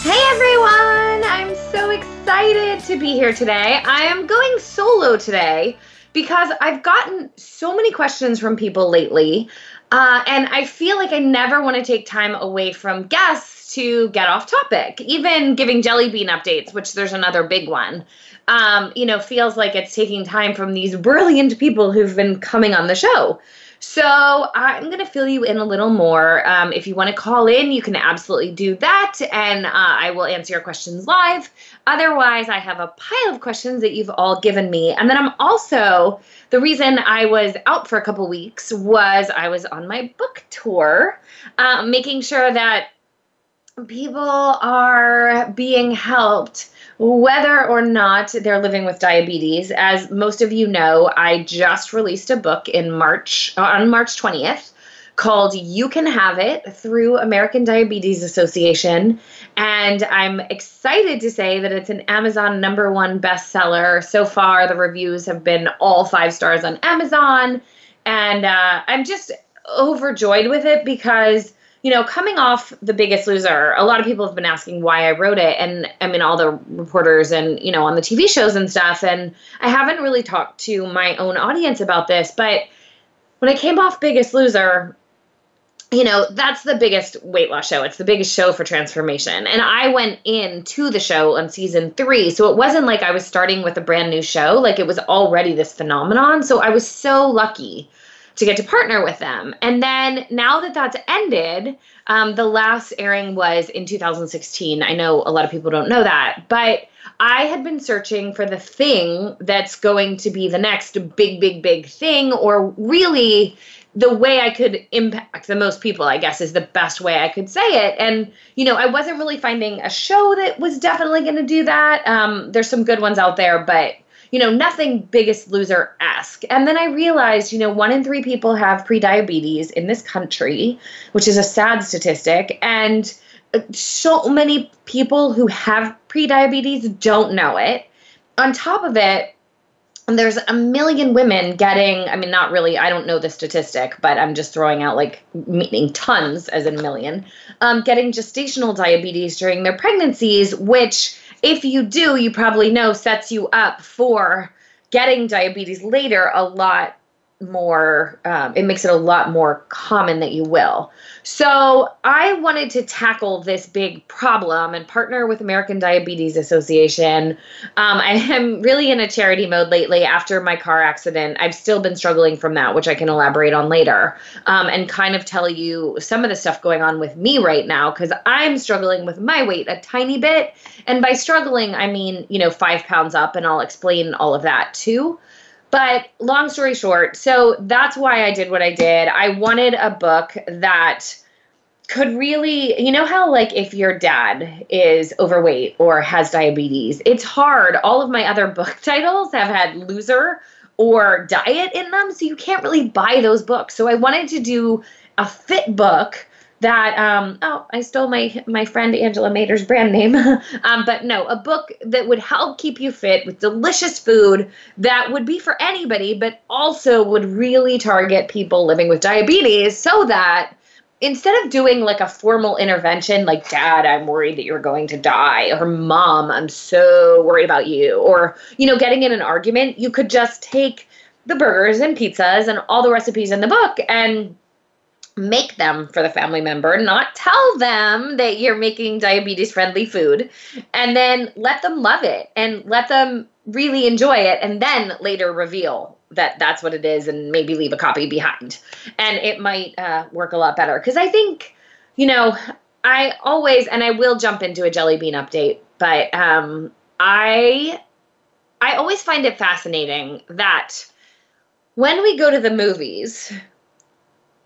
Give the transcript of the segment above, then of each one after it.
Hey everyone! I'm so excited to be here today. I am going solo today because I've gotten so many questions from people lately, uh, and I feel like I never want to take time away from guests to get off topic. Even giving jelly bean updates, which there's another big one, um, you know, feels like it's taking time from these brilliant people who've been coming on the show. So I'm going to fill you in a little more. Um, if you want to call in, you can absolutely do that, and uh, I will answer your questions live. Otherwise, I have a pile of questions that you've all given me. And then I'm also, the reason I was out for a couple weeks was I was on my book tour, uh, making sure that people are being helped whether or not they're living with diabetes. As most of you know, I just released a book in March on March 20th called You Can Have It through American Diabetes Association. And I'm excited to say that it's an Amazon number one bestseller. So far, the reviews have been all five stars on Amazon. And uh, I'm just overjoyed with it because you know, coming off The Biggest Loser, a lot of people have been asking why I wrote it. And I mean, all the reporters and, you know, on the TV shows and stuff. And I haven't really talked to my own audience about this. But when I came off Biggest Loser, you know, that's the biggest weight loss show. It's the biggest show for transformation. And I went into the show on season three. So it wasn't like I was starting with a brand new show, like it was already this phenomenon. So I was so lucky to get to partner with them. And then now that that's ended, um, the last airing was in 2016. I know a lot of people don't know that, but I had been searching for the thing that's going to be the next big, big, big thing, or really the way I could impact the most people, I guess, is the best way I could say it. And, you know, I wasn't really finding a show that was definitely going to do that. Um, there's some good ones out there, but you know, nothing biggest loser esque. And then I realized, you know, one in three people have prediabetes in this country, which is a sad statistic. And so many people who have prediabetes don't know it. On top of it, there's a million women getting, I mean, not really, I don't know the statistic, but I'm just throwing out like meaning tons as in a million, um, getting gestational diabetes during their pregnancies, which if you do, you probably know sets you up for getting diabetes later a lot more um, it makes it a lot more common that you will. So i wanted to tackle this big problem and partner with american diabetes association. Um, i am really in a charity mode lately after my car accident. I've still been struggling from that which i can elaborate on later um, and kind of tell you some of the stuff going on with me right now because i'm struggling with my weight a tiny bit. And by struggling i mean you know five pounds up and i'll explain all of that too but long story short, so that's why I did what I did. I wanted a book that could really, you know, how like if your dad is overweight or has diabetes, it's hard. All of my other book titles have had loser or diet in them, so you can't really buy those books. So I wanted to do a fit book that um oh i stole my my friend angela mater's brand name. Um but no a book that would help keep you fit with delicious food that would be for anybody but also would really target people living with diabetes so that instead of doing like a formal intervention like dad i'm worried that you're going to die or mom i'm so worried about you or you know getting in an argument you could just take the burgers and pizzas and all the recipes in the book and make them for the family member, not tell them that you're making diabetes friendly food, and then let them love it and let them really enjoy it, and then later reveal that that's what it is and maybe leave a copy behind. And it might uh, work a lot better. Because I think, you know, I always, and I will jump into a jelly bean update, but um, I. I always find it fascinating that when we go to the movies,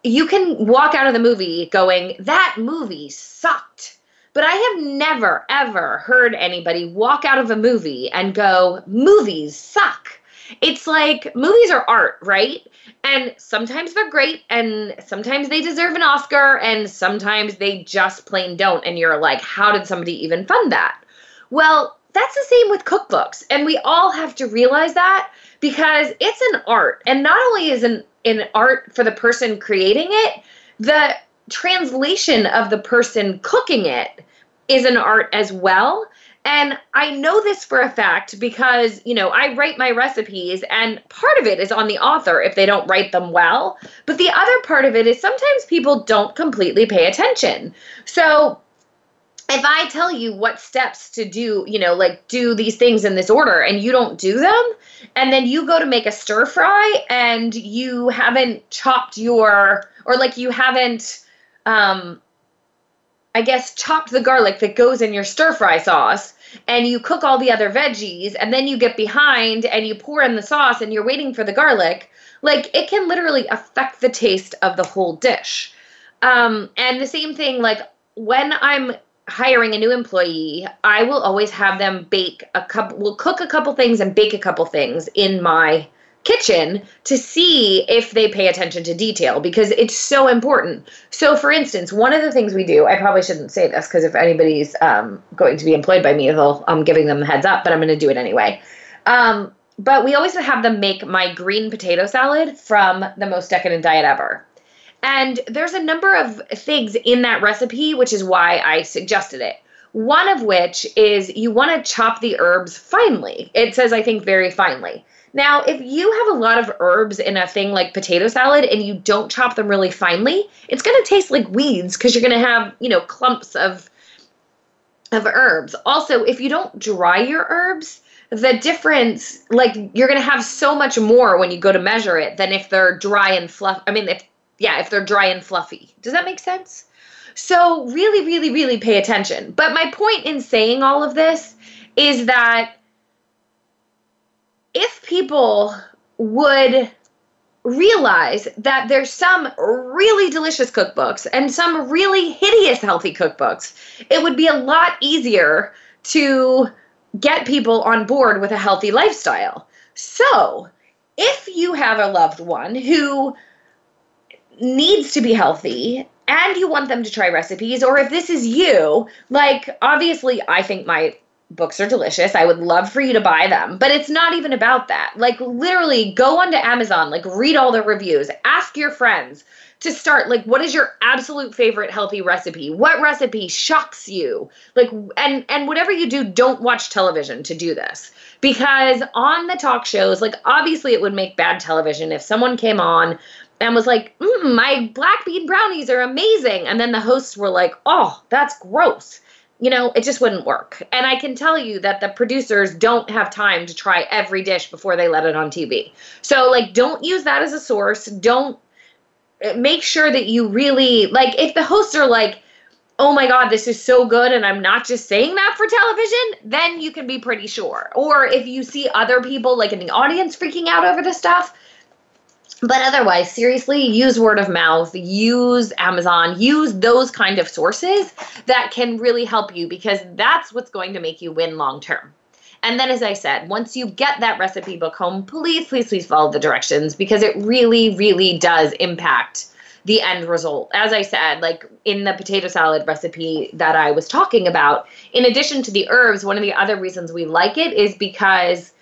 you can walk out of the movie going, that movie sucked. But I have never, ever heard anybody walk out of a movie and go, movies suck. It's like movies are art, right? And sometimes they're great, and sometimes they deserve an Oscar, and sometimes they just plain don't. And you're like, how did somebody even fund that? Well, that's the same with cookbooks. And we all have to realize that because it's an art. And not only is an, an art for the person creating it, the translation of the person cooking it is an art as well. And I know this for a fact because, you know, I write my recipes and part of it is on the author if they don't write them well. But the other part of it is sometimes people don't completely pay attention. So if I tell you what steps to do, you know, like do these things in this order and you don't do them, and then you go to make a stir fry and you haven't chopped your, or like you haven't, um, I guess, chopped the garlic that goes in your stir fry sauce and you cook all the other veggies and then you get behind and you pour in the sauce and you're waiting for the garlic, like it can literally affect the taste of the whole dish. Um, and the same thing, like when I'm hiring a new employee, I will always have them bake a couple, will cook a couple things and bake a couple things in my kitchen to see if they pay attention to detail because it's so important. So, for instance, one of the things we do, I probably shouldn't say this because if anybody's um, going to be employed by me, they'll, I'm giving them the heads up, but I'm going to do it anyway. Um, but we always have them make my green potato salad from the most decadent diet ever. And there's a number of things in that recipe, which is why I suggested it. One of which is you want to chop the herbs finely. It says, I think, very finely. Now, if you have a lot of herbs in a thing like potato salad and you don't chop them really finely, it's going to taste like weeds because you're going to have, you know, clumps of of herbs. Also, if you don't dry your herbs, the difference like you're going to have so much more when you go to measure it than if they're dry and fluff. I mean, if yeah, if they're dry and fluffy. Does that make sense? So, really, really, really pay attention. But my point in saying all of this is that if people would realize that there's some really delicious cookbooks and some really hideous healthy cookbooks, it would be a lot easier to get people on board with a healthy lifestyle. So, if you have a loved one who needs to be healthy and you want them to try recipes, or if this is you, like obviously, I think my books are delicious. I would love for you to buy them, but it's not even about that. Like, literally, go onto Amazon, like, read all the reviews, ask your friends to start like what is your absolute favorite healthy recipe what recipe shocks you like and and whatever you do don't watch television to do this because on the talk shows like obviously it would make bad television if someone came on and was like, mm, my black bean brownies are amazing. And then the hosts were like, oh, that's gross. You know, it just wouldn't work. And I can tell you that the producers don't have time to try every dish before they let it on TV. So, like, don't use that as a source. Don't uh, make sure that you really, like, if the hosts are like, oh my God, this is so good, and I'm not just saying that for television, then you can be pretty sure. Or if you see other people, like in the audience, freaking out over the stuff, but otherwise seriously use word of mouth use amazon use those kind of sources that can really help you because that's what's going to make you win long term. And then as i said once you get that recipe book home please please please follow the directions because it really really does impact the end result. As i said like in the potato salad recipe that i was talking about in addition to the herbs one of the other reasons we like it is because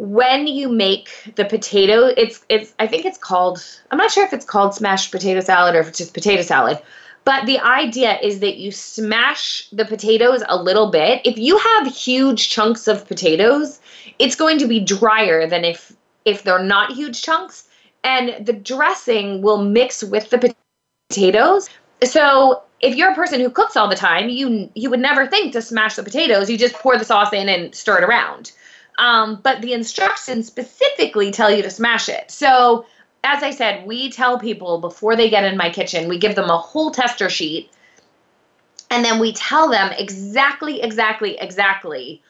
when you make the potato, it's it's I think it's called I'm not sure if it's called smashed potato salad or if it's just potato salad. But the idea is that you smash the potatoes a little bit. If you have huge chunks of potatoes, it's going to be drier than if if they're not huge chunks and the dressing will mix with the potatoes. So if you're a person who cooks all the time, you you would never think to smash the potatoes. You just pour the sauce in and stir it around. Um, but the instructions specifically tell you to smash it. So, as I said, we tell people before they get in my kitchen, we give them a whole tester sheet, and then we tell them exactly, exactly, exactly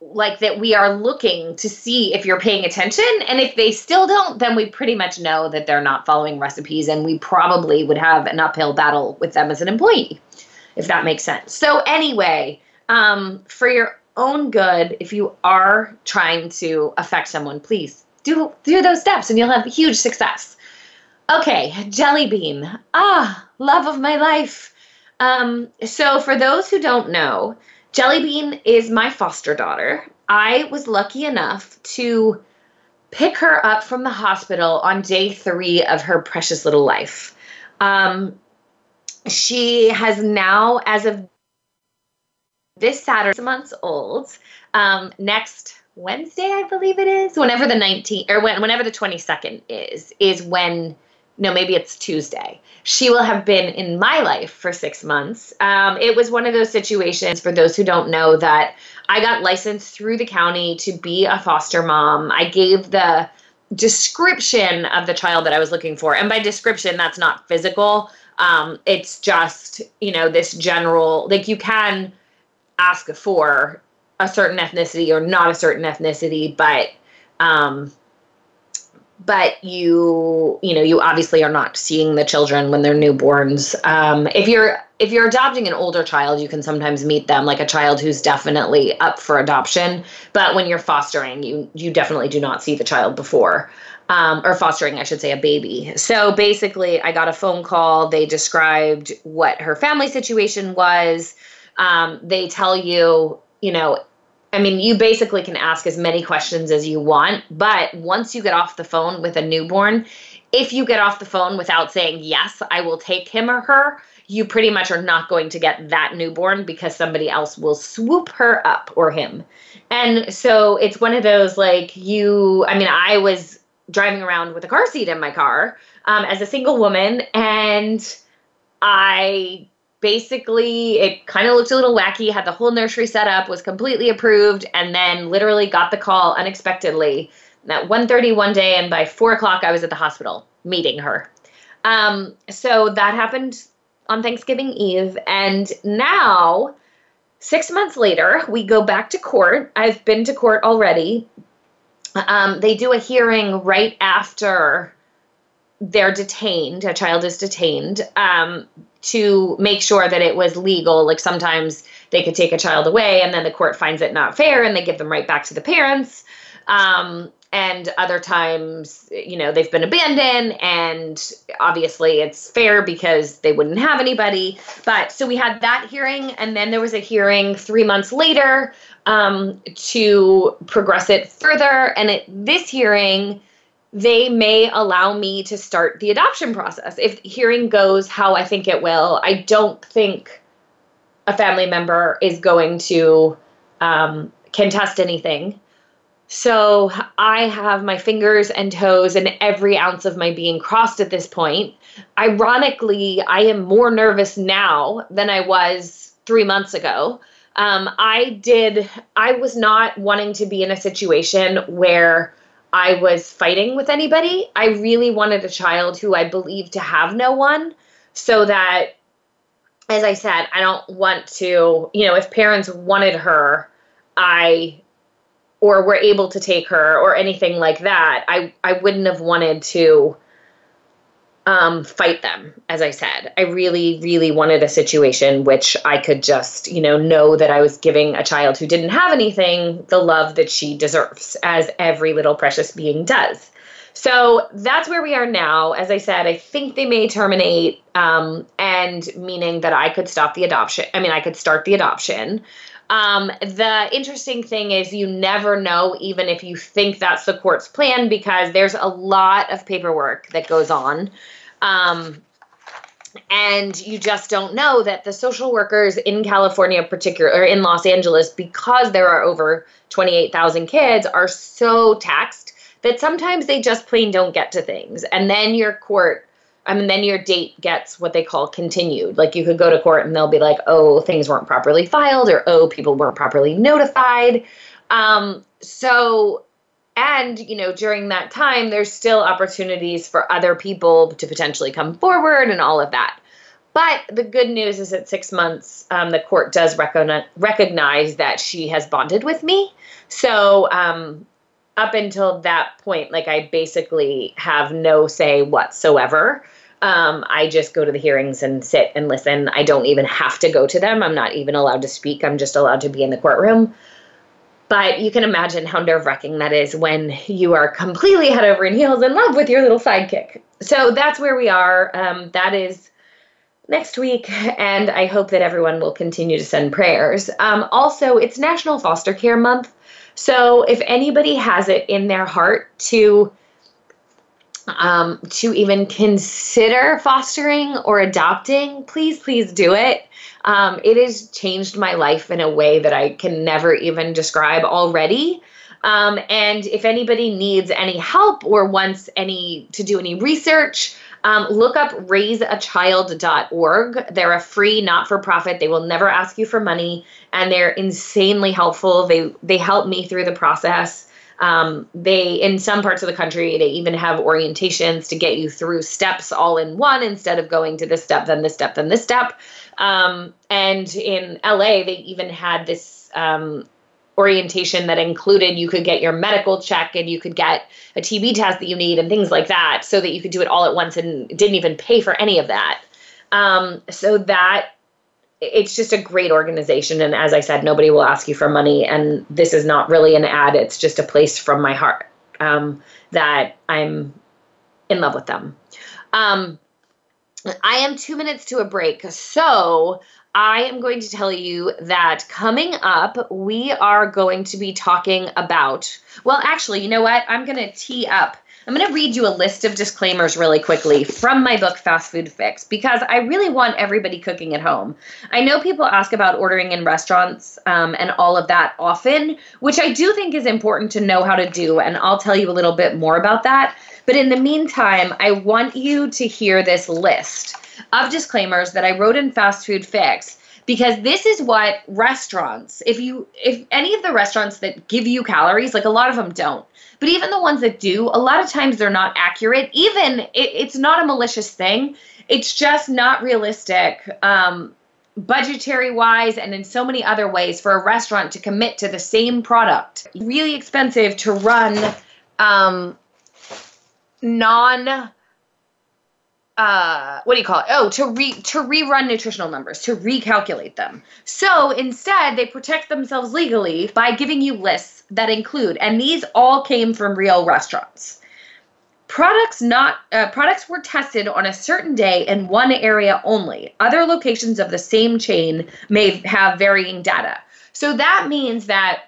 like that we are looking to see if you're paying attention. And if they still don't, then we pretty much know that they're not following recipes, and we probably would have an uphill battle with them as an employee. if that makes sense. So, anyway, um, for your own good, if you are trying to affect someone, please do do those steps and you'll have huge success. Okay, jelly bean. Ah, love of my life. Um, so for those who don't know, Jelly Bean is my foster daughter. I was lucky enough to pick her up from the hospital on day three of her precious little life. Um, she has now, as of this Saturday, months old. Um, next Wednesday, I believe it is, whenever the 19th or when, whenever the 22nd is, is when no, maybe it's Tuesday. She will have been in my life for six months. Um, it was one of those situations, for those who don't know, that I got licensed through the county to be a foster mom. I gave the description of the child that I was looking for. And by description, that's not physical. Um, it's just, you know, this general, like you can ask for a certain ethnicity or not a certain ethnicity, but um, but you you know you obviously are not seeing the children when they're newborns. Um, if you're if you're adopting an older child you can sometimes meet them like a child who's definitely up for adoption but when you're fostering you you definitely do not see the child before um, or fostering i should say a baby. So basically i got a phone call. They described what her family situation was um, they tell you you know I mean, you basically can ask as many questions as you want, but once you get off the phone with a newborn, if you get off the phone without saying, Yes, I will take him or her, you pretty much are not going to get that newborn because somebody else will swoop her up or him. And so it's one of those like, you, I mean, I was driving around with a car seat in my car um, as a single woman, and I basically it kind of looked a little wacky had the whole nursery set up was completely approved and then literally got the call unexpectedly at 1.30 one day and by 4 o'clock i was at the hospital meeting her. Um, so that happened on thanksgiving eve and now six months later we go back to court. I've been to court already. Um, they do a hearing right after they're detained, a child is detained, um, to make sure that it was legal. Like sometimes they could take a child away and then the court finds it not fair and they give them right back to the parents. Um, and other times, you know, they've been abandoned and obviously it's fair because they wouldn't have anybody. But so we had that hearing and then there was a hearing three months later um, to progress it further. And at this hearing, they may allow me to start the adoption process if hearing goes how I think it will. I don't think a family member is going to um, contest anything. So I have my fingers and toes and every ounce of my being crossed at this point. Ironically, I am more nervous now than I was three months ago. Um, I did, I was not wanting to be in a situation where I was fighting with anybody. I really wanted a child who I believed to have no one so that as I said, I don't want to, you know, if parents wanted her, I or were able to take her or anything like that, I I wouldn't have wanted to um, fight them, as I said. I really, really wanted a situation which I could just, you know, know that I was giving a child who didn't have anything the love that she deserves, as every little precious being does. So that's where we are now. As I said, I think they may terminate, um, and meaning that I could stop the adoption. I mean, I could start the adoption. Um, the interesting thing is, you never know, even if you think that's the court's plan, because there's a lot of paperwork that goes on. Um, and you just don't know that the social workers in California, particular or in Los Angeles, because there are over 28,000 kids, are so taxed that sometimes they just plain don't get to things. And then your court I mean, then your date gets what they call continued. Like you could go to court and they'll be like, oh, things weren't properly filed, or oh, people weren't properly notified. Um, so, and, you know, during that time, there's still opportunities for other people to potentially come forward and all of that. But the good news is at six months, um, the court does recognize, recognize that she has bonded with me. So, um, up until that point, like I basically have no say whatsoever. Um, I just go to the hearings and sit and listen. I don't even have to go to them. I'm not even allowed to speak. I'm just allowed to be in the courtroom. But you can imagine how nerve wracking that is when you are completely head over heels in love with your little sidekick. So that's where we are. Um, that is next week, and I hope that everyone will continue to send prayers. Um, also, it's National Foster Care Month. So if anybody has it in their heart to um, to even consider fostering or adopting, please, please do it. Um, it has changed my life in a way that I can never even describe already. Um, and if anybody needs any help or wants any to do any research, um, look up raiseachild.org. They're a free not-for-profit. They will never ask you for money, and they're insanely helpful. They they help me through the process. Um, they, in some parts of the country, they even have orientations to get you through steps all in one instead of going to this step, then this step, then this step. Um, and in LA, they even had this um, orientation that included you could get your medical check and you could get a TB test that you need and things like that so that you could do it all at once and didn't even pay for any of that. Um, so that it's just a great organization. And as I said, nobody will ask you for money. And this is not really an ad, it's just a place from my heart um, that I'm in love with them. Um, I am two minutes to a break. So I am going to tell you that coming up, we are going to be talking about, well, actually, you know what? I'm going to tee up I'm going to read you a list of disclaimers really quickly from my book, Fast Food Fix, because I really want everybody cooking at home. I know people ask about ordering in restaurants um, and all of that often, which I do think is important to know how to do, and I'll tell you a little bit more about that. But in the meantime, I want you to hear this list of disclaimers that I wrote in Fast Food Fix because this is what restaurants if you if any of the restaurants that give you calories like a lot of them don't but even the ones that do, a lot of times they're not accurate. Even it, it's not a malicious thing. It's just not realistic, um, budgetary wise, and in so many other ways for a restaurant to commit to the same product. Really expensive to run um, non uh, what do you call it? Oh, to re to rerun nutritional numbers, to recalculate them. So instead, they protect themselves legally by giving you lists that include, and these all came from real restaurants. Products not uh, products were tested on a certain day in one area only. Other locations of the same chain may have varying data. So that means that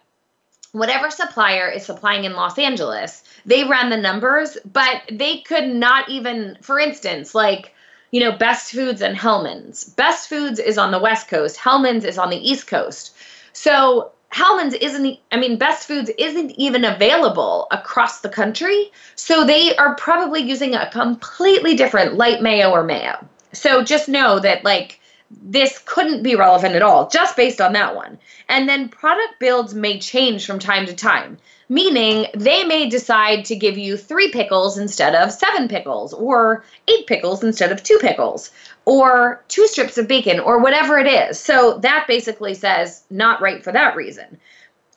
whatever supplier is supplying in Los Angeles, they ran the numbers, but they could not even, for instance, like, you know, Best Foods and Hellmann's. Best Foods is on the West Coast, Hellmann's is on the East Coast. So Hellmann's isn't, I mean, Best Foods isn't even available across the country. So they are probably using a completely different light mayo or mayo. So just know that, like, this couldn't be relevant at all, just based on that one. And then product builds may change from time to time, meaning they may decide to give you three pickles instead of seven pickles, or eight pickles instead of two pickles, or two strips of bacon, or whatever it is. So that basically says not right for that reason.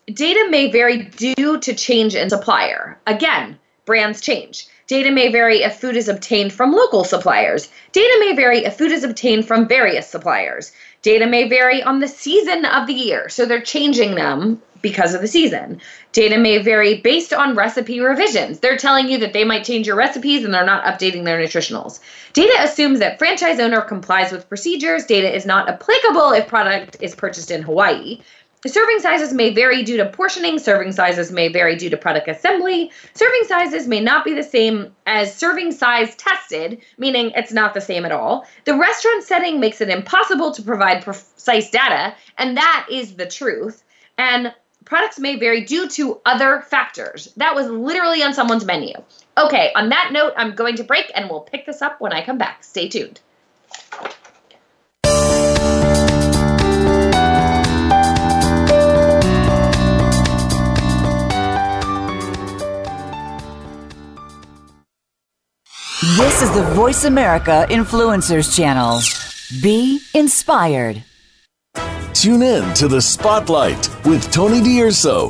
Data may vary due to change in supplier. Again, brands change. Data may vary if food is obtained from local suppliers. Data may vary if food is obtained from various suppliers. Data may vary on the season of the year, so they're changing them because of the season. Data may vary based on recipe revisions. They're telling you that they might change your recipes and they're not updating their nutritionals. Data assumes that franchise owner complies with procedures. Data is not applicable if product is purchased in Hawaii. Serving sizes may vary due to portioning. Serving sizes may vary due to product assembly. Serving sizes may not be the same as serving size tested, meaning it's not the same at all. The restaurant setting makes it impossible to provide precise data, and that is the truth. And products may vary due to other factors. That was literally on someone's menu. Okay, on that note, I'm going to break and we'll pick this up when I come back. Stay tuned. This is the Voice America Influencers Channel. Be inspired. Tune in to The Spotlight with Tony D'Urso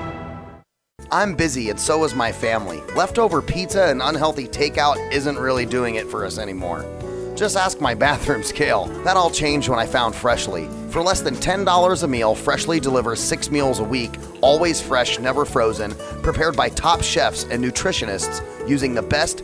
I'm busy and so is my family. Leftover pizza and unhealthy takeout isn't really doing it for us anymore. Just ask my bathroom scale. That all changed when I found Freshly. For less than $10 a meal, Freshly delivers six meals a week, always fresh, never frozen, prepared by top chefs and nutritionists using the best,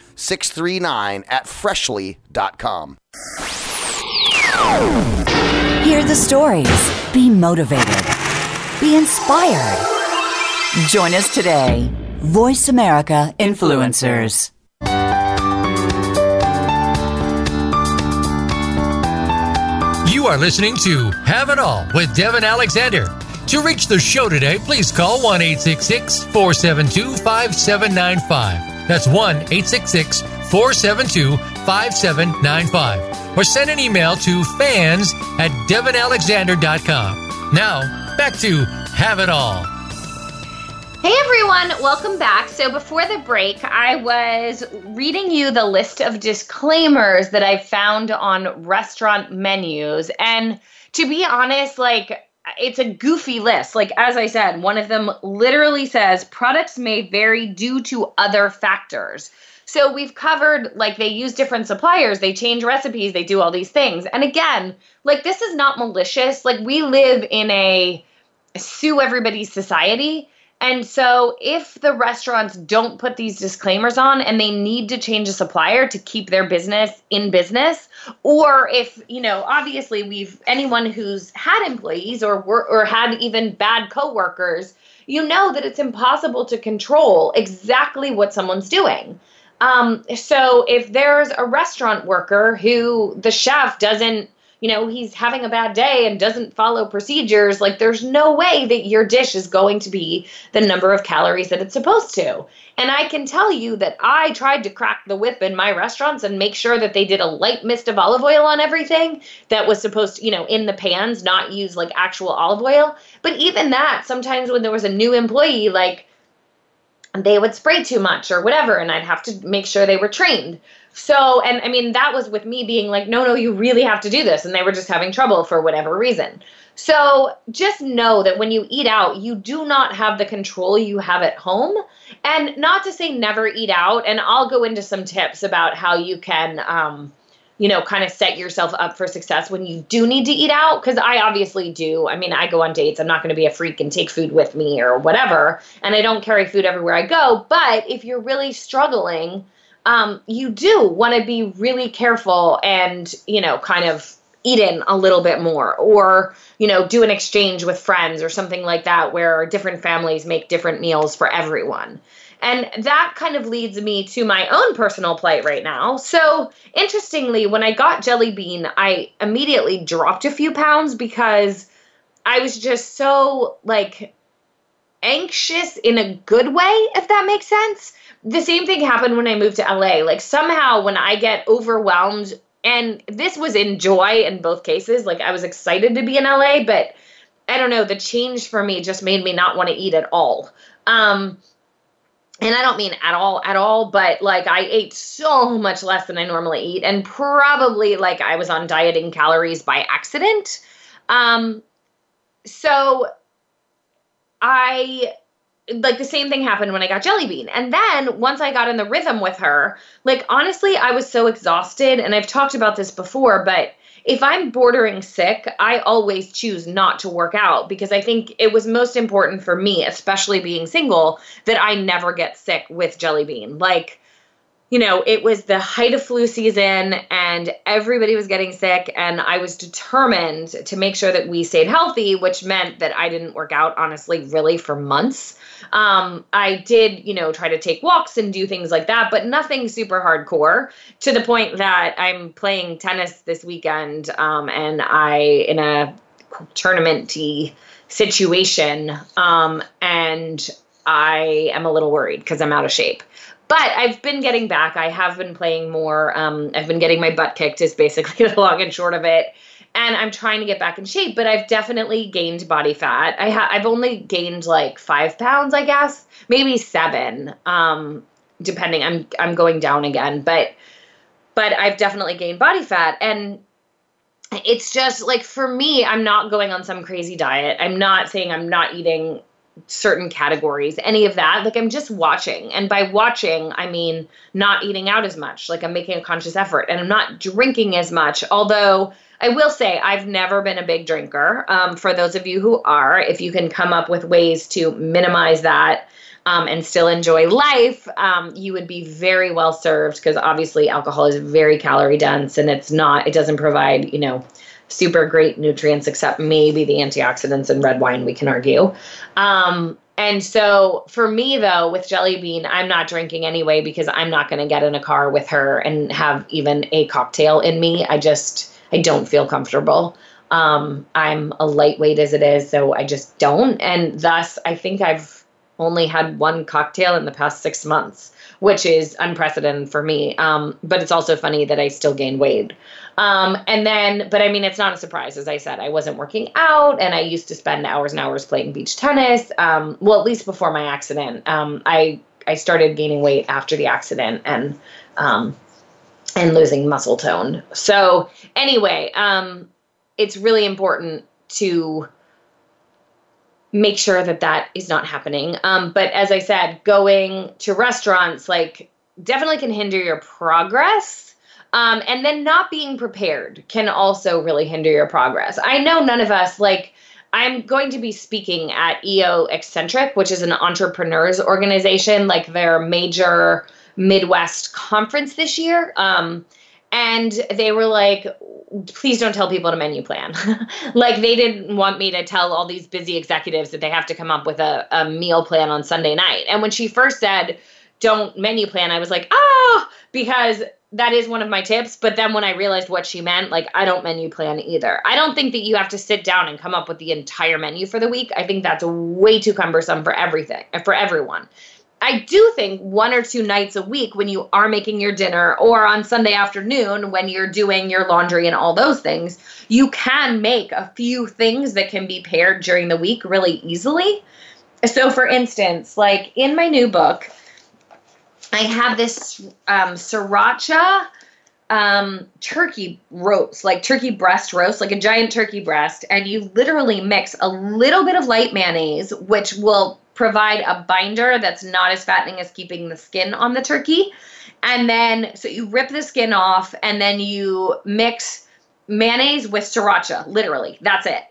VAH639 at Freshly.com. Hear the stories. Be motivated. Be inspired. Join us today. Voice America Influencers. You are listening to Have It All with Devin Alexander. To reach the show today, please call 1 472 5795. That's 1 866 472 5795. Or send an email to fans at devinalexander.com. Now, back to Have It All. Hey everyone, welcome back. So before the break, I was reading you the list of disclaimers that I found on restaurant menus. And to be honest, like it's a goofy list. Like as I said, one of them literally says products may vary due to other factors. So we've covered like they use different suppliers, they change recipes, they do all these things. And again, like this is not malicious. Like we live in a sue everybody society. And so, if the restaurants don't put these disclaimers on and they need to change a supplier to keep their business in business, or if, you know, obviously we've anyone who's had employees or or had even bad coworkers, you know that it's impossible to control exactly what someone's doing. Um, so, if there's a restaurant worker who the chef doesn't you know, he's having a bad day and doesn't follow procedures, like there's no way that your dish is going to be the number of calories that it's supposed to. And I can tell you that I tried to crack the whip in my restaurants and make sure that they did a light mist of olive oil on everything that was supposed to, you know, in the pans, not use like actual olive oil. But even that, sometimes when there was a new employee, like they would spray too much or whatever, and I'd have to make sure they were trained. So, and I mean, that was with me being like, no, no, you really have to do this. And they were just having trouble for whatever reason. So just know that when you eat out, you do not have the control you have at home. And not to say never eat out. And I'll go into some tips about how you can, um, you know, kind of set yourself up for success when you do need to eat out. Cause I obviously do. I mean, I go on dates. I'm not going to be a freak and take food with me or whatever. And I don't carry food everywhere I go. But if you're really struggling, um, you do want to be really careful and, you know, kind of eat in a little bit more or, you know, do an exchange with friends or something like that where different families make different meals for everyone. And that kind of leads me to my own personal plight right now. So, interestingly, when I got Jelly Bean, I immediately dropped a few pounds because I was just so like anxious in a good way, if that makes sense the same thing happened when I moved to LA. Like somehow when I get overwhelmed, and this was in joy in both cases, like I was excited to be in LA, but I don't know, the change for me just made me not want to eat at all. Um, and I don't mean at all, at all, but like I ate so much less than I normally eat, and probably like I was on dieting calories by accident. Um, so I like the same thing happened when I got Jelly Bean. And then once I got in the rhythm with her, like honestly, I was so exhausted. And I've talked about this before, but if I'm bordering sick, I always choose not to work out because I think it was most important for me, especially being single, that I never get sick with Jelly Bean. Like, you know, it was the height of flu season and everybody was getting sick. And I was determined to make sure that we stayed healthy, which meant that I didn't work out, honestly, really for months. Um, I did, you know, try to take walks and do things like that, but nothing super hardcore to the point that I'm playing tennis this weekend um, and I, in a tournament situation, um, and I am a little worried because I'm out of shape but I've been getting back. I have been playing more. Um, I've been getting my butt kicked, is basically the long and short of it. And I'm trying to get back in shape, but I've definitely gained body fat. I ha- I've only gained like five pounds, I guess, maybe seven, um, depending. I'm I'm going down again, but but I've definitely gained body fat, and it's just like for me, I'm not going on some crazy diet. I'm not saying I'm not eating certain categories, any of that. Like I'm just watching. And by watching, I mean not eating out as much. Like I'm making a conscious effort and I'm not drinking as much. Although I will say I've never been a big drinker. Um, for those of you who are, if you can come up with ways to minimize that. Um, and still enjoy life, um, you would be very well served because obviously alcohol is very calorie dense and it's not, it doesn't provide, you know, super great nutrients, except maybe the antioxidants in red wine, we can argue. Um, and so for me, though, with Jelly Bean, I'm not drinking anyway because I'm not going to get in a car with her and have even a cocktail in me. I just, I don't feel comfortable. Um, I'm a lightweight as it is, so I just don't. And thus, I think I've only had one cocktail in the past six months, which is unprecedented for me. Um, but it's also funny that I still gain weight. Um, and then, but I mean, it's not a surprise. As I said, I wasn't working out and I used to spend hours and hours playing beach tennis. Um, well, at least before my accident. Um, I, I started gaining weight after the accident and, um, and losing muscle tone. So anyway, um, it's really important to make sure that that is not happening. Um, but as I said, going to restaurants like definitely can hinder your progress um, and then not being prepared can also really hinder your progress. I know none of us like. I'm going to be speaking at EO Eccentric, which is an entrepreneurs organization, like their major Midwest conference this year. Um, and they were like, please don't tell people to menu plan. like they didn't want me to tell all these busy executives that they have to come up with a, a meal plan on Sunday night. And when she first said, don't menu plan, I was like, ah, because that is one of my tips. But then when I realized what she meant, like I don't menu plan either. I don't think that you have to sit down and come up with the entire menu for the week. I think that's way too cumbersome for everything, for everyone. I do think one or two nights a week when you are making your dinner or on Sunday afternoon when you're doing your laundry and all those things, you can make a few things that can be paired during the week really easily. So, for instance, like in my new book, I have this um, sriracha um, turkey roast, like turkey breast roast, like a giant turkey breast, and you literally mix a little bit of light mayonnaise, which will provide a binder that's not as fattening as keeping the skin on the turkey. And then, so you rip the skin off, and then you mix mayonnaise with sriracha, literally. That's it.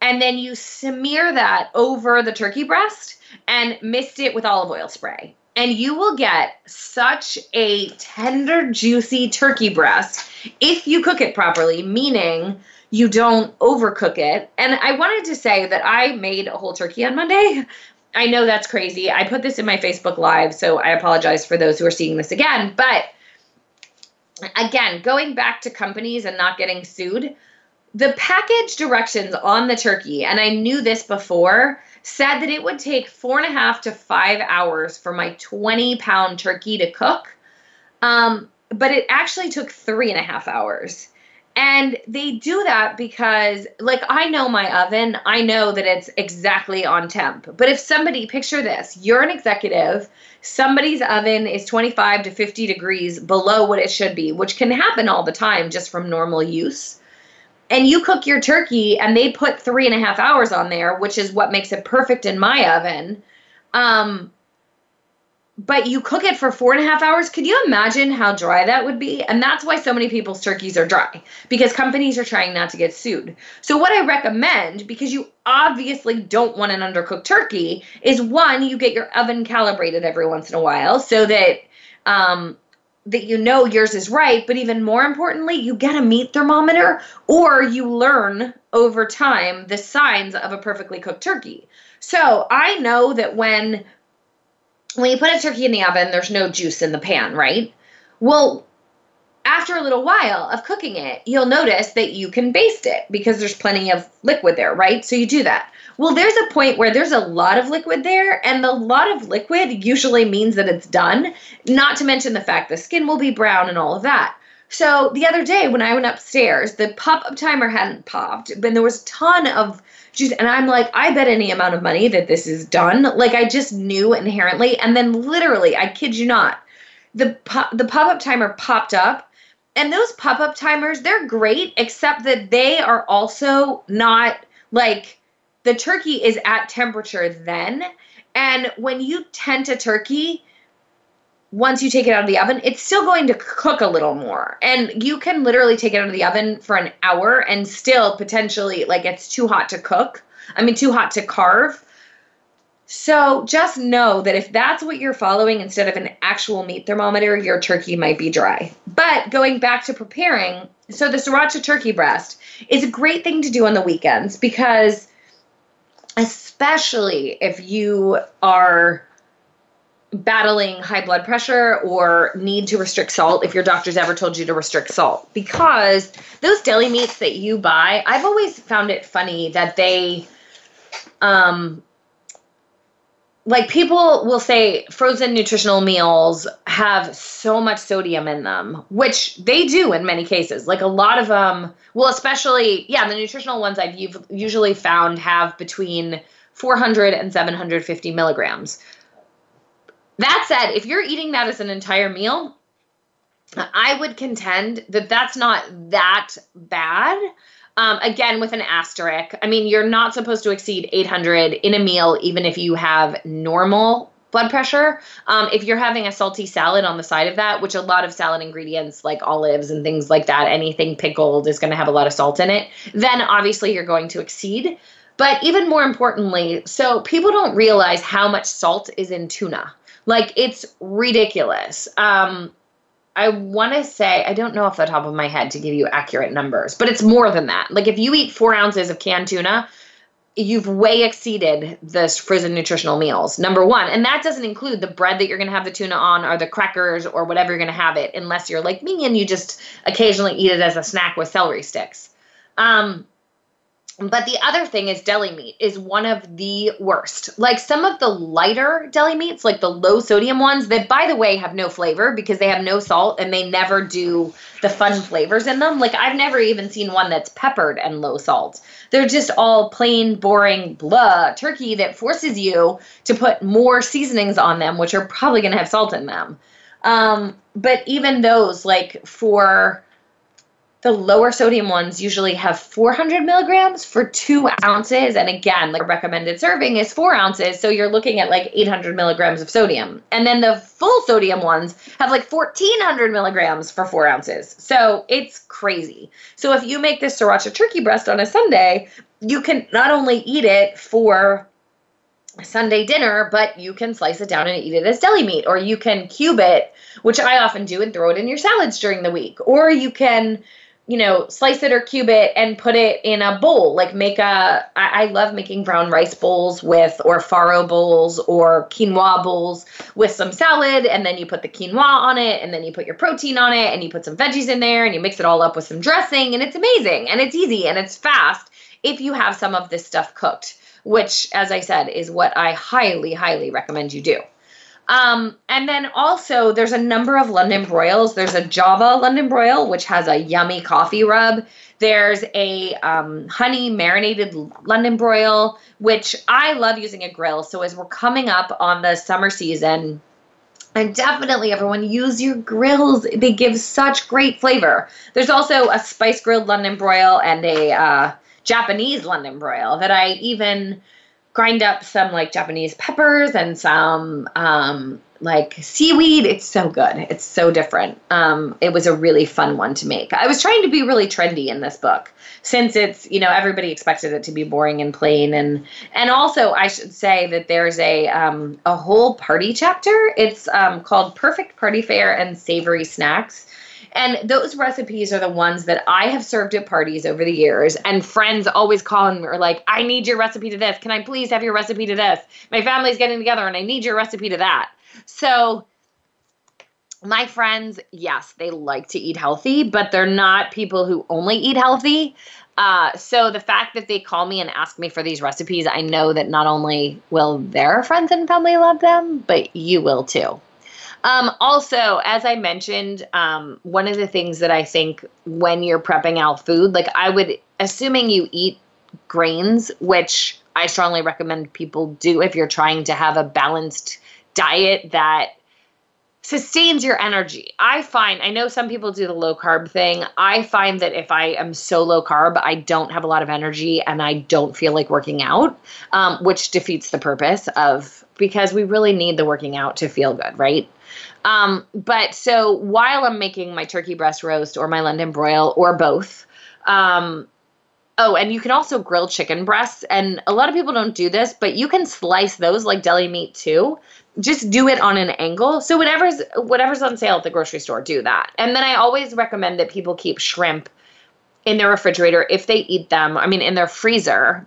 And then you smear that over the turkey breast and mist it with olive oil spray and you will get such a tender, juicy turkey breast if you cook it properly, meaning you don't overcook it. And I wanted to say that I made a whole turkey on Monday. I know that's crazy. I put this in my Facebook Live, so I apologize for those who are seeing this again. But again, going back to companies and not getting sued, the package directions on the turkey, and I knew this before, said that it would take four and a half to five hours for my 20 pound turkey to cook. Um, but it actually took three and a half hours. And they do that because, like, I know my oven, I know that it's exactly on temp. But if somebody, picture this, you're an executive, somebody's oven is 25 to 50 degrees below what it should be, which can happen all the time just from normal use and you cook your turkey and they put three and a half hours on there, which is what makes it perfect in my oven. Um, but you cook it for four and a half hours. Could you imagine how dry that would be? And that's why so many people's turkeys are dry because companies are trying not to get sued. So, what I recommend, because you obviously don't want an undercooked turkey, is one, you get your oven calibrated every once in a while so that. Um, that you know yours is right, but even more importantly, you get a meat thermometer or you learn over time the signs of a perfectly cooked turkey. So I know that when when you put a turkey in the oven, there's no juice in the pan, right? Well, after a little while of cooking it, you'll notice that you can baste it because there's plenty of liquid there, right? So you do that. Well, there's a point where there's a lot of liquid there, and the lot of liquid usually means that it's done, not to mention the fact the skin will be brown and all of that. So the other day when I went upstairs, the pop up timer hadn't popped, but there was a ton of And I'm like, I bet any amount of money that this is done. Like I just knew inherently. And then literally, I kid you not, the pop, the pop up timer popped up. And those pop up timers, they're great, except that they are also not like the turkey is at temperature then. And when you tent a turkey, once you take it out of the oven, it's still going to cook a little more. And you can literally take it out of the oven for an hour and still potentially, like, it's too hot to cook. I mean, too hot to carve. So just know that if that's what you're following instead of an actual meat thermometer, your turkey might be dry. But going back to preparing, so the sriracha turkey breast is a great thing to do on the weekends because, especially if you are battling high blood pressure or need to restrict salt if your doctor's ever told you to restrict salt. Because those deli meats that you buy i've always found it funny that they um like people will say frozen nutritional meals have so much sodium in them which they do in many cases. Like a lot of them well especially yeah the nutritional ones i've usually found have between 400 and 750 milligrams that said, if you're eating that as an entire meal, I would contend that that's not that bad. Um, again, with an asterisk. I mean, you're not supposed to exceed 800 in a meal, even if you have normal blood pressure. Um, if you're having a salty salad on the side of that, which a lot of salad ingredients like olives and things like that, anything pickled is going to have a lot of salt in it, then obviously you're going to exceed. But even more importantly, so people don't realize how much salt is in tuna. Like it's ridiculous. Um, I want to say, I don't know off the top of my head to give you accurate numbers, but it's more than that. Like if you eat four ounces of canned tuna, you've way exceeded the frozen nutritional meals, number one. And that doesn't include the bread that you're going to have the tuna on or the crackers or whatever you're going to have it, unless you're like me and you just occasionally eat it as a snack with celery sticks. Um, but the other thing is deli meat is one of the worst. Like some of the lighter deli meats, like the low sodium ones, that by the way have no flavor because they have no salt and they never do the fun flavors in them. Like I've never even seen one that's peppered and low salt. They're just all plain, boring, blah turkey that forces you to put more seasonings on them, which are probably going to have salt in them. Um, but even those, like for the lower sodium ones usually have 400 milligrams for two ounces. And again, like a recommended serving is four ounces. So you're looking at like 800 milligrams of sodium. And then the full sodium ones have like 1400 milligrams for four ounces. So it's crazy. So if you make this sriracha turkey breast on a Sunday, you can not only eat it for Sunday dinner, but you can slice it down and eat it as deli meat, or you can cube it, which I often do, and throw it in your salads during the week, or you can you know, slice it or cube it and put it in a bowl. Like make a, I, I love making brown rice bowls with, or farro bowls or quinoa bowls with some salad. And then you put the quinoa on it and then you put your protein on it and you put some veggies in there and you mix it all up with some dressing. And it's amazing and it's easy and it's fast if you have some of this stuff cooked, which, as I said, is what I highly, highly recommend you do. Um, and then also there's a number of London broils. There's a Java London broil, which has a yummy coffee rub. There's a um, honey marinated London broil, which I love using a grill. So as we're coming up on the summer season, and definitely everyone use your grills. They give such great flavor. There's also a spice grilled London broil and a uh, Japanese London broil that I even grind up some like Japanese peppers and some um, like seaweed. It's so good. It's so different. Um, it was a really fun one to make. I was trying to be really trendy in this book since it's you know everybody expected it to be boring and plain and and also I should say that there's a um, a whole party chapter. It's um, called Perfect Party Fare and Savory Snacks. And those recipes are the ones that I have served at parties over the years. And friends always call and are like, I need your recipe to this. Can I please have your recipe to this? My family's getting together and I need your recipe to that. So my friends, yes, they like to eat healthy, but they're not people who only eat healthy. Uh, so the fact that they call me and ask me for these recipes, I know that not only will their friends and family love them, but you will too. Um, also, as I mentioned, um, one of the things that I think when you're prepping out food, like I would, assuming you eat grains, which I strongly recommend people do if you're trying to have a balanced diet that sustains your energy. I find, I know some people do the low carb thing. I find that if I am so low carb, I don't have a lot of energy and I don't feel like working out, um, which defeats the purpose of because we really need the working out to feel good, right? Um, but so while I'm making my turkey breast roast or my London broil or both, um, Oh, and you can also grill chicken breasts. And a lot of people don't do this, but you can slice those like deli meat too just do it on an angle. So whatever's whatever's on sale at the grocery store, do that. And then I always recommend that people keep shrimp in their refrigerator if they eat them. I mean, in their freezer.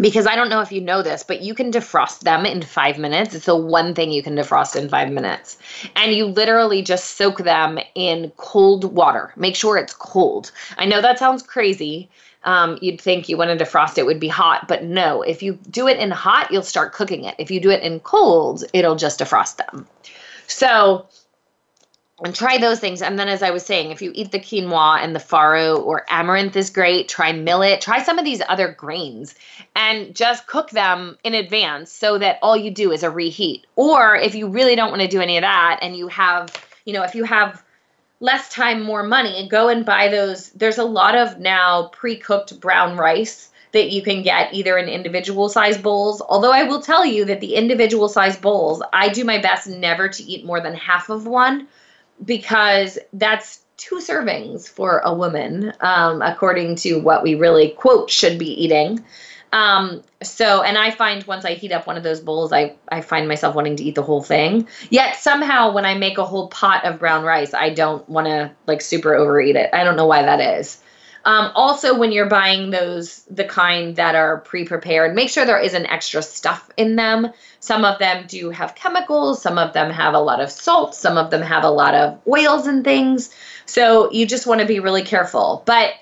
Because I don't know if you know this, but you can defrost them in five minutes. It's the one thing you can defrost in five minutes. And you literally just soak them in cold water. Make sure it's cold. I know that sounds crazy, um, you'd think you wanted to defrost it would be hot, but no. If you do it in hot, you'll start cooking it. If you do it in cold, it'll just defrost them. So, and try those things. And then, as I was saying, if you eat the quinoa and the farro or amaranth is great, try millet, try some of these other grains and just cook them in advance so that all you do is a reheat. Or if you really don't want to do any of that and you have, you know, if you have less time, more money, go and buy those. There's a lot of now pre cooked brown rice that you can get either in individual size bowls. Although I will tell you that the individual size bowls, I do my best never to eat more than half of one because that's two servings for a woman, um, according to what we really quote should be eating. Um, so, and I find once I heat up one of those bowls, I, I find myself wanting to eat the whole thing. Yet somehow when I make a whole pot of brown rice, I don't want to like super overeat it. I don't know why that is. Um, also, when you're buying those, the kind that are pre prepared, make sure there isn't extra stuff in them. Some of them do have chemicals, some of them have a lot of salt, some of them have a lot of oils and things. So you just want to be really careful. But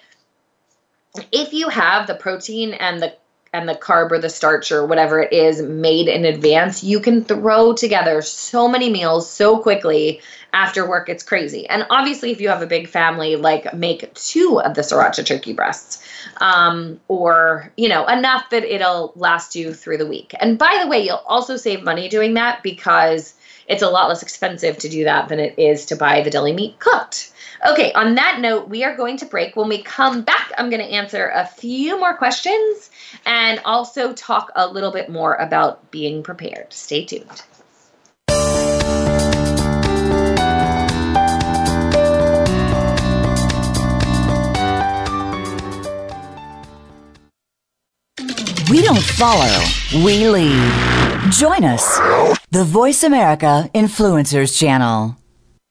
if you have the protein and the and the carb or the starch or whatever it is made in advance, you can throw together so many meals so quickly after work. It's crazy. And obviously, if you have a big family, like make two of the sriracha turkey breasts um, or, you know, enough that it'll last you through the week. And by the way, you'll also save money doing that because it's a lot less expensive to do that than it is to buy the deli meat cooked. Okay, on that note, we are going to break. When we come back, I'm going to answer a few more questions and also talk a little bit more about being prepared. Stay tuned. We don't follow, we lead. Join us, the Voice America Influencers Channel.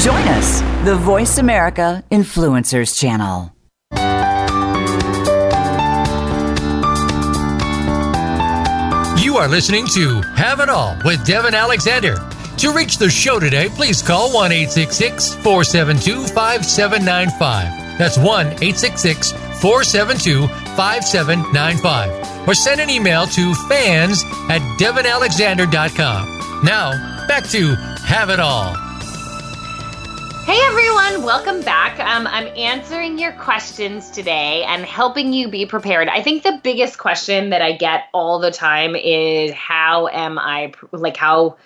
Join us, the Voice America Influencers Channel. You are listening to Have It All with Devin Alexander. To reach the show today, please call 1 472 5795. That's 1 472 5795. Or send an email to fans at devinalexander.com. Now, back to Have It All. Hey everyone, welcome back. Um, I'm answering your questions today and helping you be prepared. I think the biggest question that I get all the time is how am I like how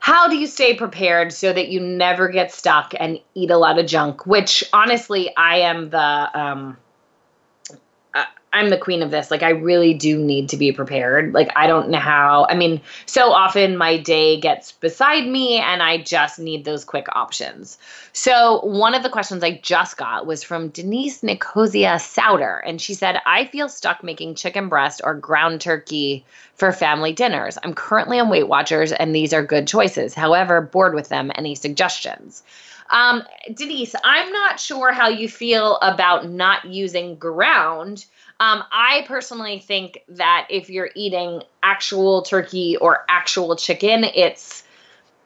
how do you stay prepared so that you never get stuck and eat a lot of junk? Which honestly, I am the um, I'm the queen of this. Like, I really do need to be prepared. Like, I don't know how. I mean, so often my day gets beside me and I just need those quick options. So, one of the questions I just got was from Denise Nicosia Souter. And she said, I feel stuck making chicken breast or ground turkey for family dinners. I'm currently on Weight Watchers and these are good choices. However, bored with them. Any suggestions? Um, Denise, I'm not sure how you feel about not using ground um, I personally think that if you're eating actual turkey or actual chicken, it's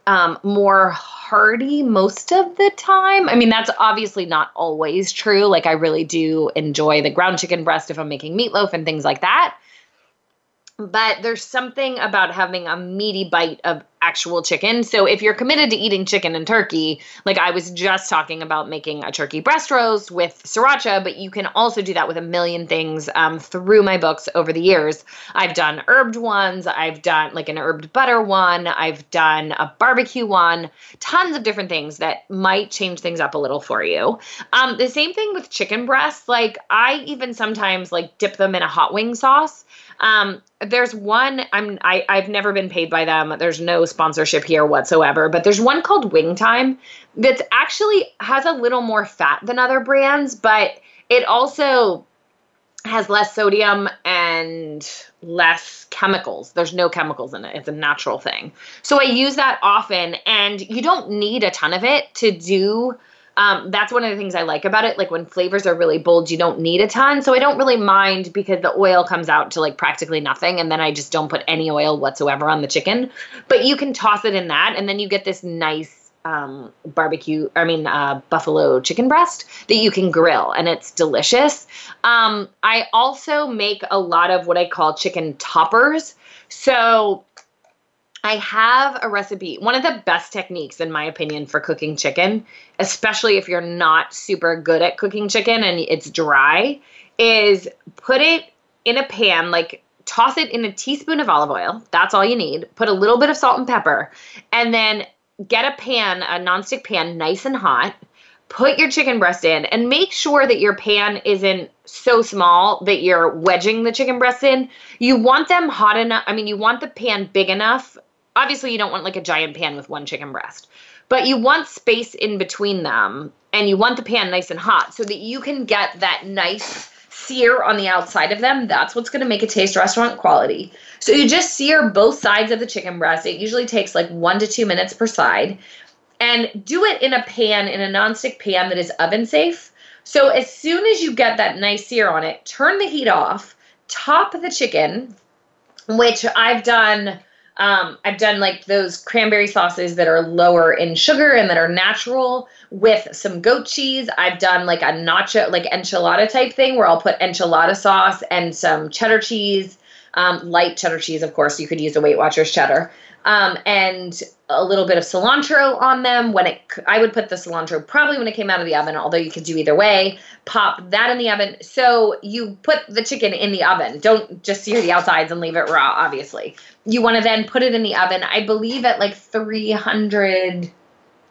um, more hearty most of the time. I mean, that's obviously not always true. Like, I really do enjoy the ground chicken breast if I'm making meatloaf and things like that. But there's something about having a meaty bite of actual chicken. So if you're committed to eating chicken and turkey, like I was just talking about making a turkey breast roast with sriracha, but you can also do that with a million things um, through my books over the years. I've done herbed ones, I've done like an herbed butter one, I've done a barbecue one, tons of different things that might change things up a little for you. Um, the same thing with chicken breasts. Like I even sometimes like dip them in a hot wing sauce. Um, there's one I'm I, I've never been paid by them. There's no sponsorship here whatsoever, but there's one called Wing Time that's actually has a little more fat than other brands, but it also has less sodium and less chemicals. There's no chemicals in it. It's a natural thing. So I use that often and you don't need a ton of it to do um, that's one of the things I like about it. Like when flavors are really bold, you don't need a ton. So I don't really mind because the oil comes out to like practically nothing. And then I just don't put any oil whatsoever on the chicken. But you can toss it in that. And then you get this nice um, barbecue, I mean, uh, buffalo chicken breast that you can grill. And it's delicious. Um, I also make a lot of what I call chicken toppers. So I have a recipe. One of the best techniques, in my opinion, for cooking chicken, especially if you're not super good at cooking chicken and it's dry, is put it in a pan, like toss it in a teaspoon of olive oil. That's all you need. Put a little bit of salt and pepper, and then get a pan, a nonstick pan, nice and hot. Put your chicken breast in and make sure that your pan isn't so small that you're wedging the chicken breasts in. You want them hot enough. I mean, you want the pan big enough obviously you don't want like a giant pan with one chicken breast, but you want space in between them and you want the pan nice and hot so that you can get that nice sear on the outside of them. That's what's going to make it taste restaurant quality. So you just sear both sides of the chicken breast. It usually takes like 1 to 2 minutes per side. And do it in a pan in a nonstick pan that is oven safe. So as soon as you get that nice sear on it, turn the heat off, top the chicken, which I've done um, I've done like those cranberry sauces that are lower in sugar and that are natural with some goat cheese. I've done like a nacho, like enchilada type thing where I'll put enchilada sauce and some cheddar cheese, um, light cheddar cheese, of course. You could use a Weight Watchers cheddar, um, and a little bit of cilantro on them. When it, I would put the cilantro probably when it came out of the oven, although you could do either way. Pop that in the oven. So you put the chicken in the oven. Don't just sear the outsides and leave it raw, obviously. You want to then put it in the oven, I believe at like 300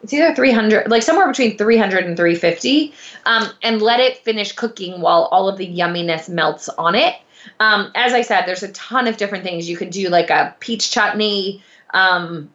it's either 300 like somewhere between 300 and 350 um, and let it finish cooking while all of the yumminess melts on it. Um, as i said there's a ton of different things. You could do like a peach chutney um,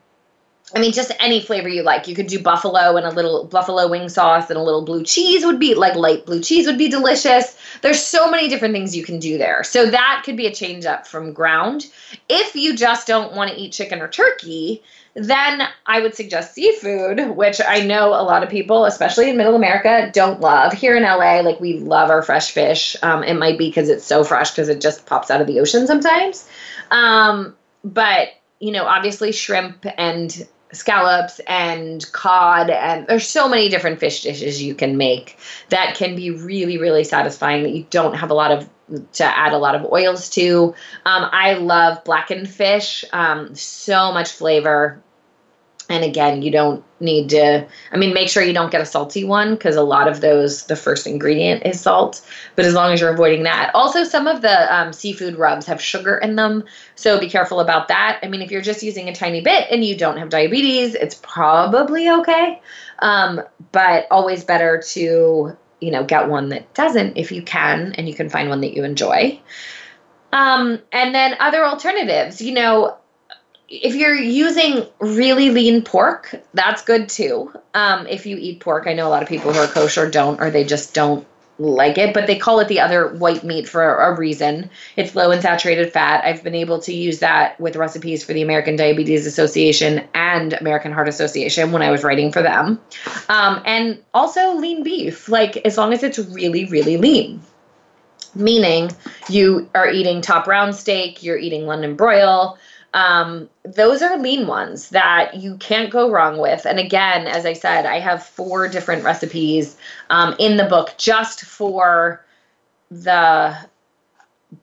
I mean, just any flavor you like. You could do buffalo and a little buffalo wing sauce and a little blue cheese would be like light blue cheese would be delicious. There's so many different things you can do there. So that could be a change up from ground. If you just don't want to eat chicken or turkey, then I would suggest seafood, which I know a lot of people, especially in middle America, don't love. Here in LA, like we love our fresh fish. Um, it might be because it's so fresh because it just pops out of the ocean sometimes. Um, but, you know, obviously shrimp and scallops and cod and there's so many different fish dishes you can make that can be really really satisfying that you don't have a lot of to add a lot of oils to. Um, i love blackened fish um, so much flavor and again, you don't need to, I mean, make sure you don't get a salty one because a lot of those, the first ingredient is salt. But as long as you're avoiding that. Also, some of the um, seafood rubs have sugar in them. So be careful about that. I mean, if you're just using a tiny bit and you don't have diabetes, it's probably okay. Um, but always better to, you know, get one that doesn't if you can and you can find one that you enjoy. Um, and then other alternatives, you know, if you're using really lean pork, that's good too. Um, if you eat pork, I know a lot of people who are kosher don't, or they just don't like it, but they call it the other white meat for a reason. It's low in saturated fat. I've been able to use that with recipes for the American Diabetes Association and American Heart Association when I was writing for them. Um, and also lean beef, like as long as it's really, really lean. Meaning you are eating top round steak, you're eating London broil, um, those are lean ones that you can't go wrong with. And again, as I said, I have four different recipes um, in the book just for the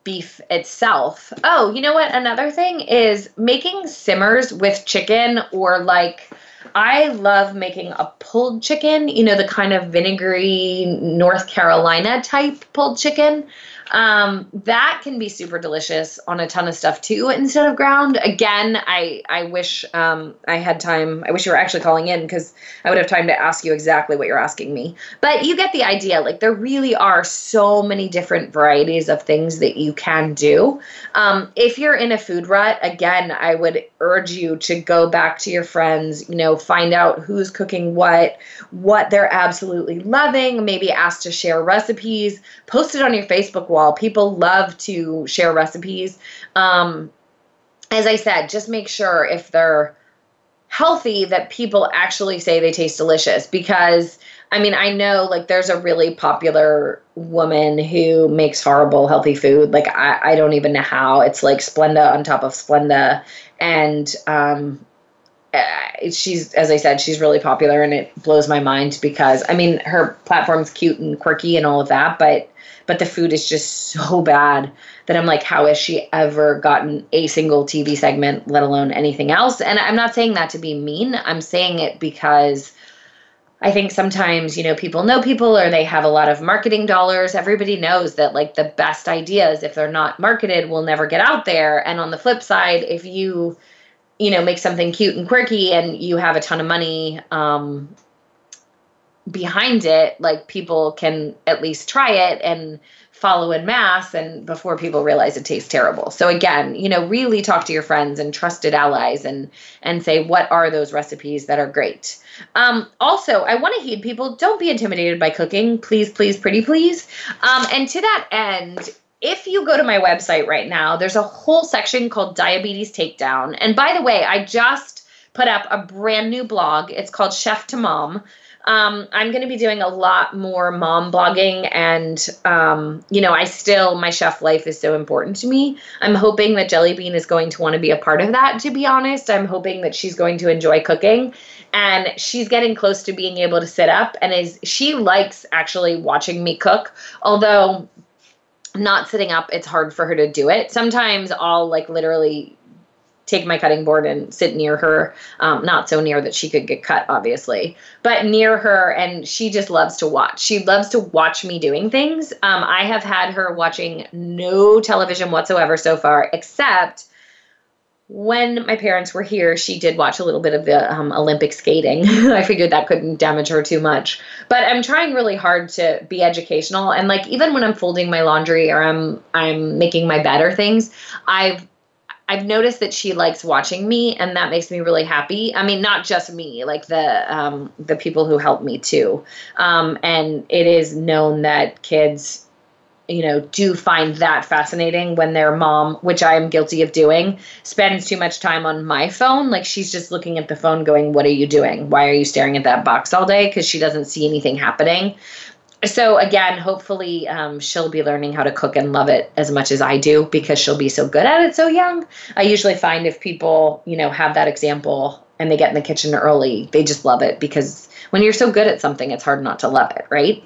beef itself. Oh, you know what? Another thing is making simmers with chicken or like. I love making a pulled chicken, you know, the kind of vinegary North Carolina type pulled chicken. Um, that can be super delicious on a ton of stuff too instead of ground. Again, I I wish um, I had time. I wish you were actually calling in because I would have time to ask you exactly what you're asking me. But you get the idea. Like there really are so many different varieties of things that you can do. Um, if you're in a food rut, again, I would urge you to go back to your friends. You know, find out who's cooking what, what they're absolutely loving. Maybe ask to share recipes. Post it on your Facebook wall. People love to share recipes. Um, as I said, just make sure if they're healthy that people actually say they taste delicious because I mean, I know like there's a really popular woman who makes horrible healthy food. Like I, I don't even know how. It's like Splenda on top of Splenda. And um uh, she's as I said, she's really popular and it blows my mind because I mean her platform's cute and quirky and all of that, but but the food is just so bad that I'm like, how has she ever gotten a single TV segment, let alone anything else? And I'm not saying that to be mean. I'm saying it because I think sometimes, you know, people know people or they have a lot of marketing dollars. Everybody knows that like the best ideas, if they're not marketed, will never get out there. And on the flip side, if you, you know, make something cute and quirky and you have a ton of money, um, behind it, like people can at least try it and follow in mass and before people realize it tastes terrible. So again, you know, really talk to your friends and trusted allies and and say what are those recipes that are great. Um, also, I want to heed people don't be intimidated by cooking, please, please, pretty please. Um, and to that end, if you go to my website right now, there's a whole section called Diabetes Takedown. And by the way, I just put up a brand new blog. It's called Chef to Mom um, I'm going to be doing a lot more mom blogging, and um, you know, I still my chef life is so important to me. I'm hoping that Jelly Bean is going to want to be a part of that. To be honest, I'm hoping that she's going to enjoy cooking, and she's getting close to being able to sit up, and is she likes actually watching me cook, although not sitting up it's hard for her to do it sometimes i'll like literally take my cutting board and sit near her, um, not so near that she could get cut, obviously, but near her. And she just loves to watch. She loves to watch me doing things. Um, I have had her watching no television whatsoever so far, except when my parents were here, she did watch a little bit of the um, Olympic skating. I figured that couldn't damage her too much. But I'm trying really hard to be educational, and like even when I'm folding my laundry or I'm I'm making my bed or things, I've I've noticed that she likes watching me, and that makes me really happy. I mean, not just me, like the um, the people who help me too. Um, and it is known that kids you know, do find that fascinating when their mom, which I am guilty of doing, spends too much time on my phone. Like she's just looking at the phone going, What are you doing? Why are you staring at that box all day? Because she doesn't see anything happening. So, again, hopefully um, she'll be learning how to cook and love it as much as I do because she'll be so good at it so young. I usually find if people, you know, have that example and they get in the kitchen early, they just love it because when you're so good at something, it's hard not to love it, right?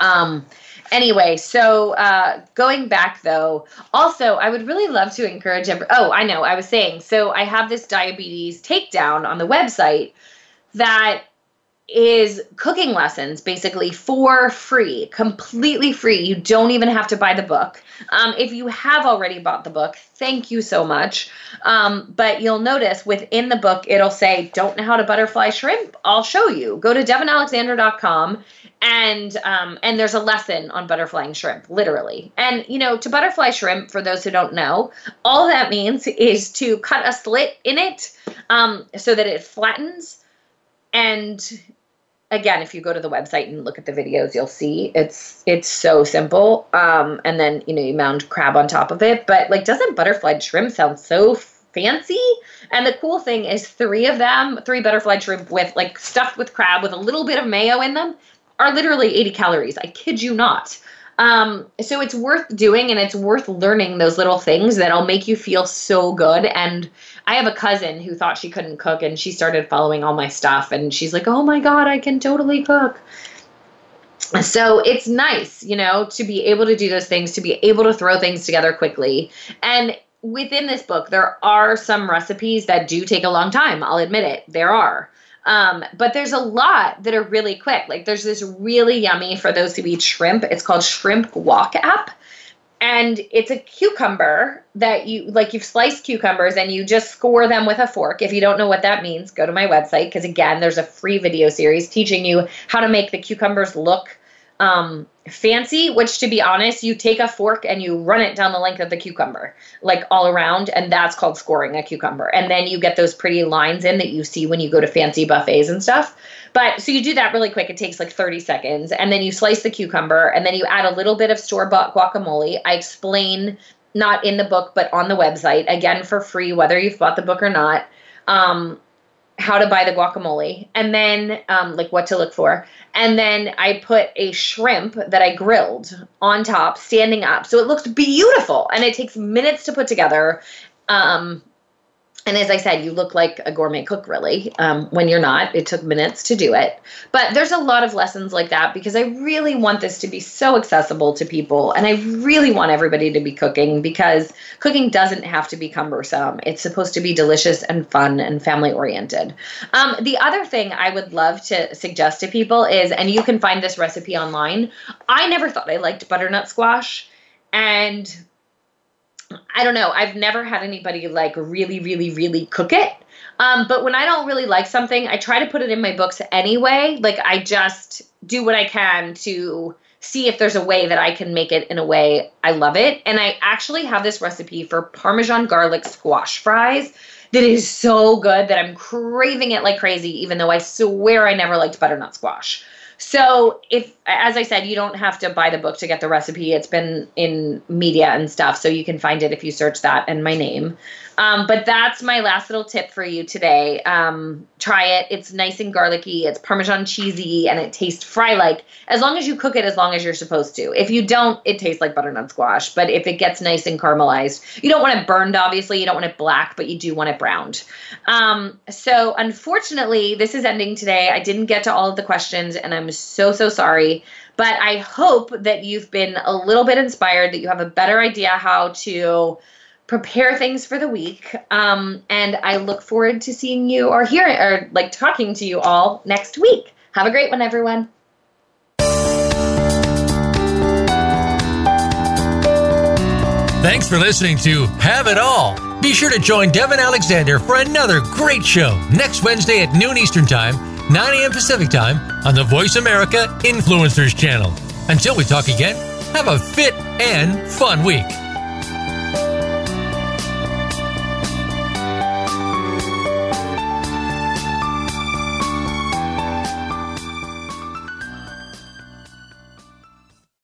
Um, anyway, so uh, going back though, also I would really love to encourage. Every- oh, I know. I was saying. So I have this diabetes takedown on the website that is cooking lessons basically for free, completely free. You don't even have to buy the book. Um, if you have already bought the book, thank you so much. Um, but you'll notice within the book, it'll say, Don't know how to butterfly shrimp? I'll show you. Go to devinalexander.com and um, and there's a lesson on butterflying shrimp literally and you know to butterfly shrimp for those who don't know all that means is to cut a slit in it um, so that it flattens and again if you go to the website and look at the videos you'll see it's it's so simple um, and then you know you mound crab on top of it but like doesn't butterfly shrimp sound so fancy and the cool thing is three of them three butterfly shrimp with like stuffed with crab with a little bit of mayo in them are literally 80 calories. I kid you not. Um, so it's worth doing and it's worth learning those little things that'll make you feel so good. And I have a cousin who thought she couldn't cook and she started following all my stuff and she's like, oh my God, I can totally cook. So it's nice, you know, to be able to do those things, to be able to throw things together quickly. And within this book, there are some recipes that do take a long time. I'll admit it. There are. Um, but there's a lot that are really quick. Like there's this really yummy for those who eat shrimp. It's called Shrimp Wok-Ap. And it's a cucumber that you like you've sliced cucumbers and you just score them with a fork. If you don't know what that means, go to my website because again, there's a free video series teaching you how to make the cucumbers look um, fancy, which to be honest, you take a fork and you run it down the length of the cucumber, like all around, and that's called scoring a cucumber. And then you get those pretty lines in that you see when you go to fancy buffets and stuff. But so you do that really quick. It takes like 30 seconds. And then you slice the cucumber and then you add a little bit of store bought guacamole. I explain, not in the book, but on the website, again for free, whether you've bought the book or not. Um, how to buy the guacamole and then um, like what to look for. And then i put a shrimp that i grilled on top standing up. So it looks beautiful and it takes minutes to put together. Um, and as I said, you look like a gourmet cook, really, um, when you're not. It took minutes to do it. But there's a lot of lessons like that because I really want this to be so accessible to people. And I really want everybody to be cooking because cooking doesn't have to be cumbersome. It's supposed to be delicious and fun and family oriented. Um, the other thing I would love to suggest to people is, and you can find this recipe online, I never thought I liked butternut squash. And I don't know. I've never had anybody like really, really, really cook it. Um, but when I don't really like something, I try to put it in my books anyway. Like I just do what I can to see if there's a way that I can make it in a way I love it. And I actually have this recipe for Parmesan garlic squash fries that is so good that I'm craving it like crazy, even though I swear I never liked butternut squash. So if, as I said, you don't have to buy the book to get the recipe. It's been in media and stuff, so you can find it if you search that and my name. Um, but that's my last little tip for you today. Um, try it. It's nice and garlicky. It's Parmesan cheesy and it tastes fry like as long as you cook it as long as you're supposed to. If you don't, it tastes like butternut squash. But if it gets nice and caramelized, you don't want it burned, obviously. You don't want it black, but you do want it browned. Um, so unfortunately, this is ending today. I didn't get to all of the questions and I'm so, so sorry. But I hope that you've been a little bit inspired, that you have a better idea how to prepare things for the week. Um, and I look forward to seeing you or hearing or like talking to you all next week. Have a great one, everyone. Thanks for listening to Have It All Be sure to join Devin Alexander for another great show next Wednesday at noon Eastern Time, 9 a.m. Pacific Time on the Voice America Influencers channel. Until we talk again, have a fit and fun week.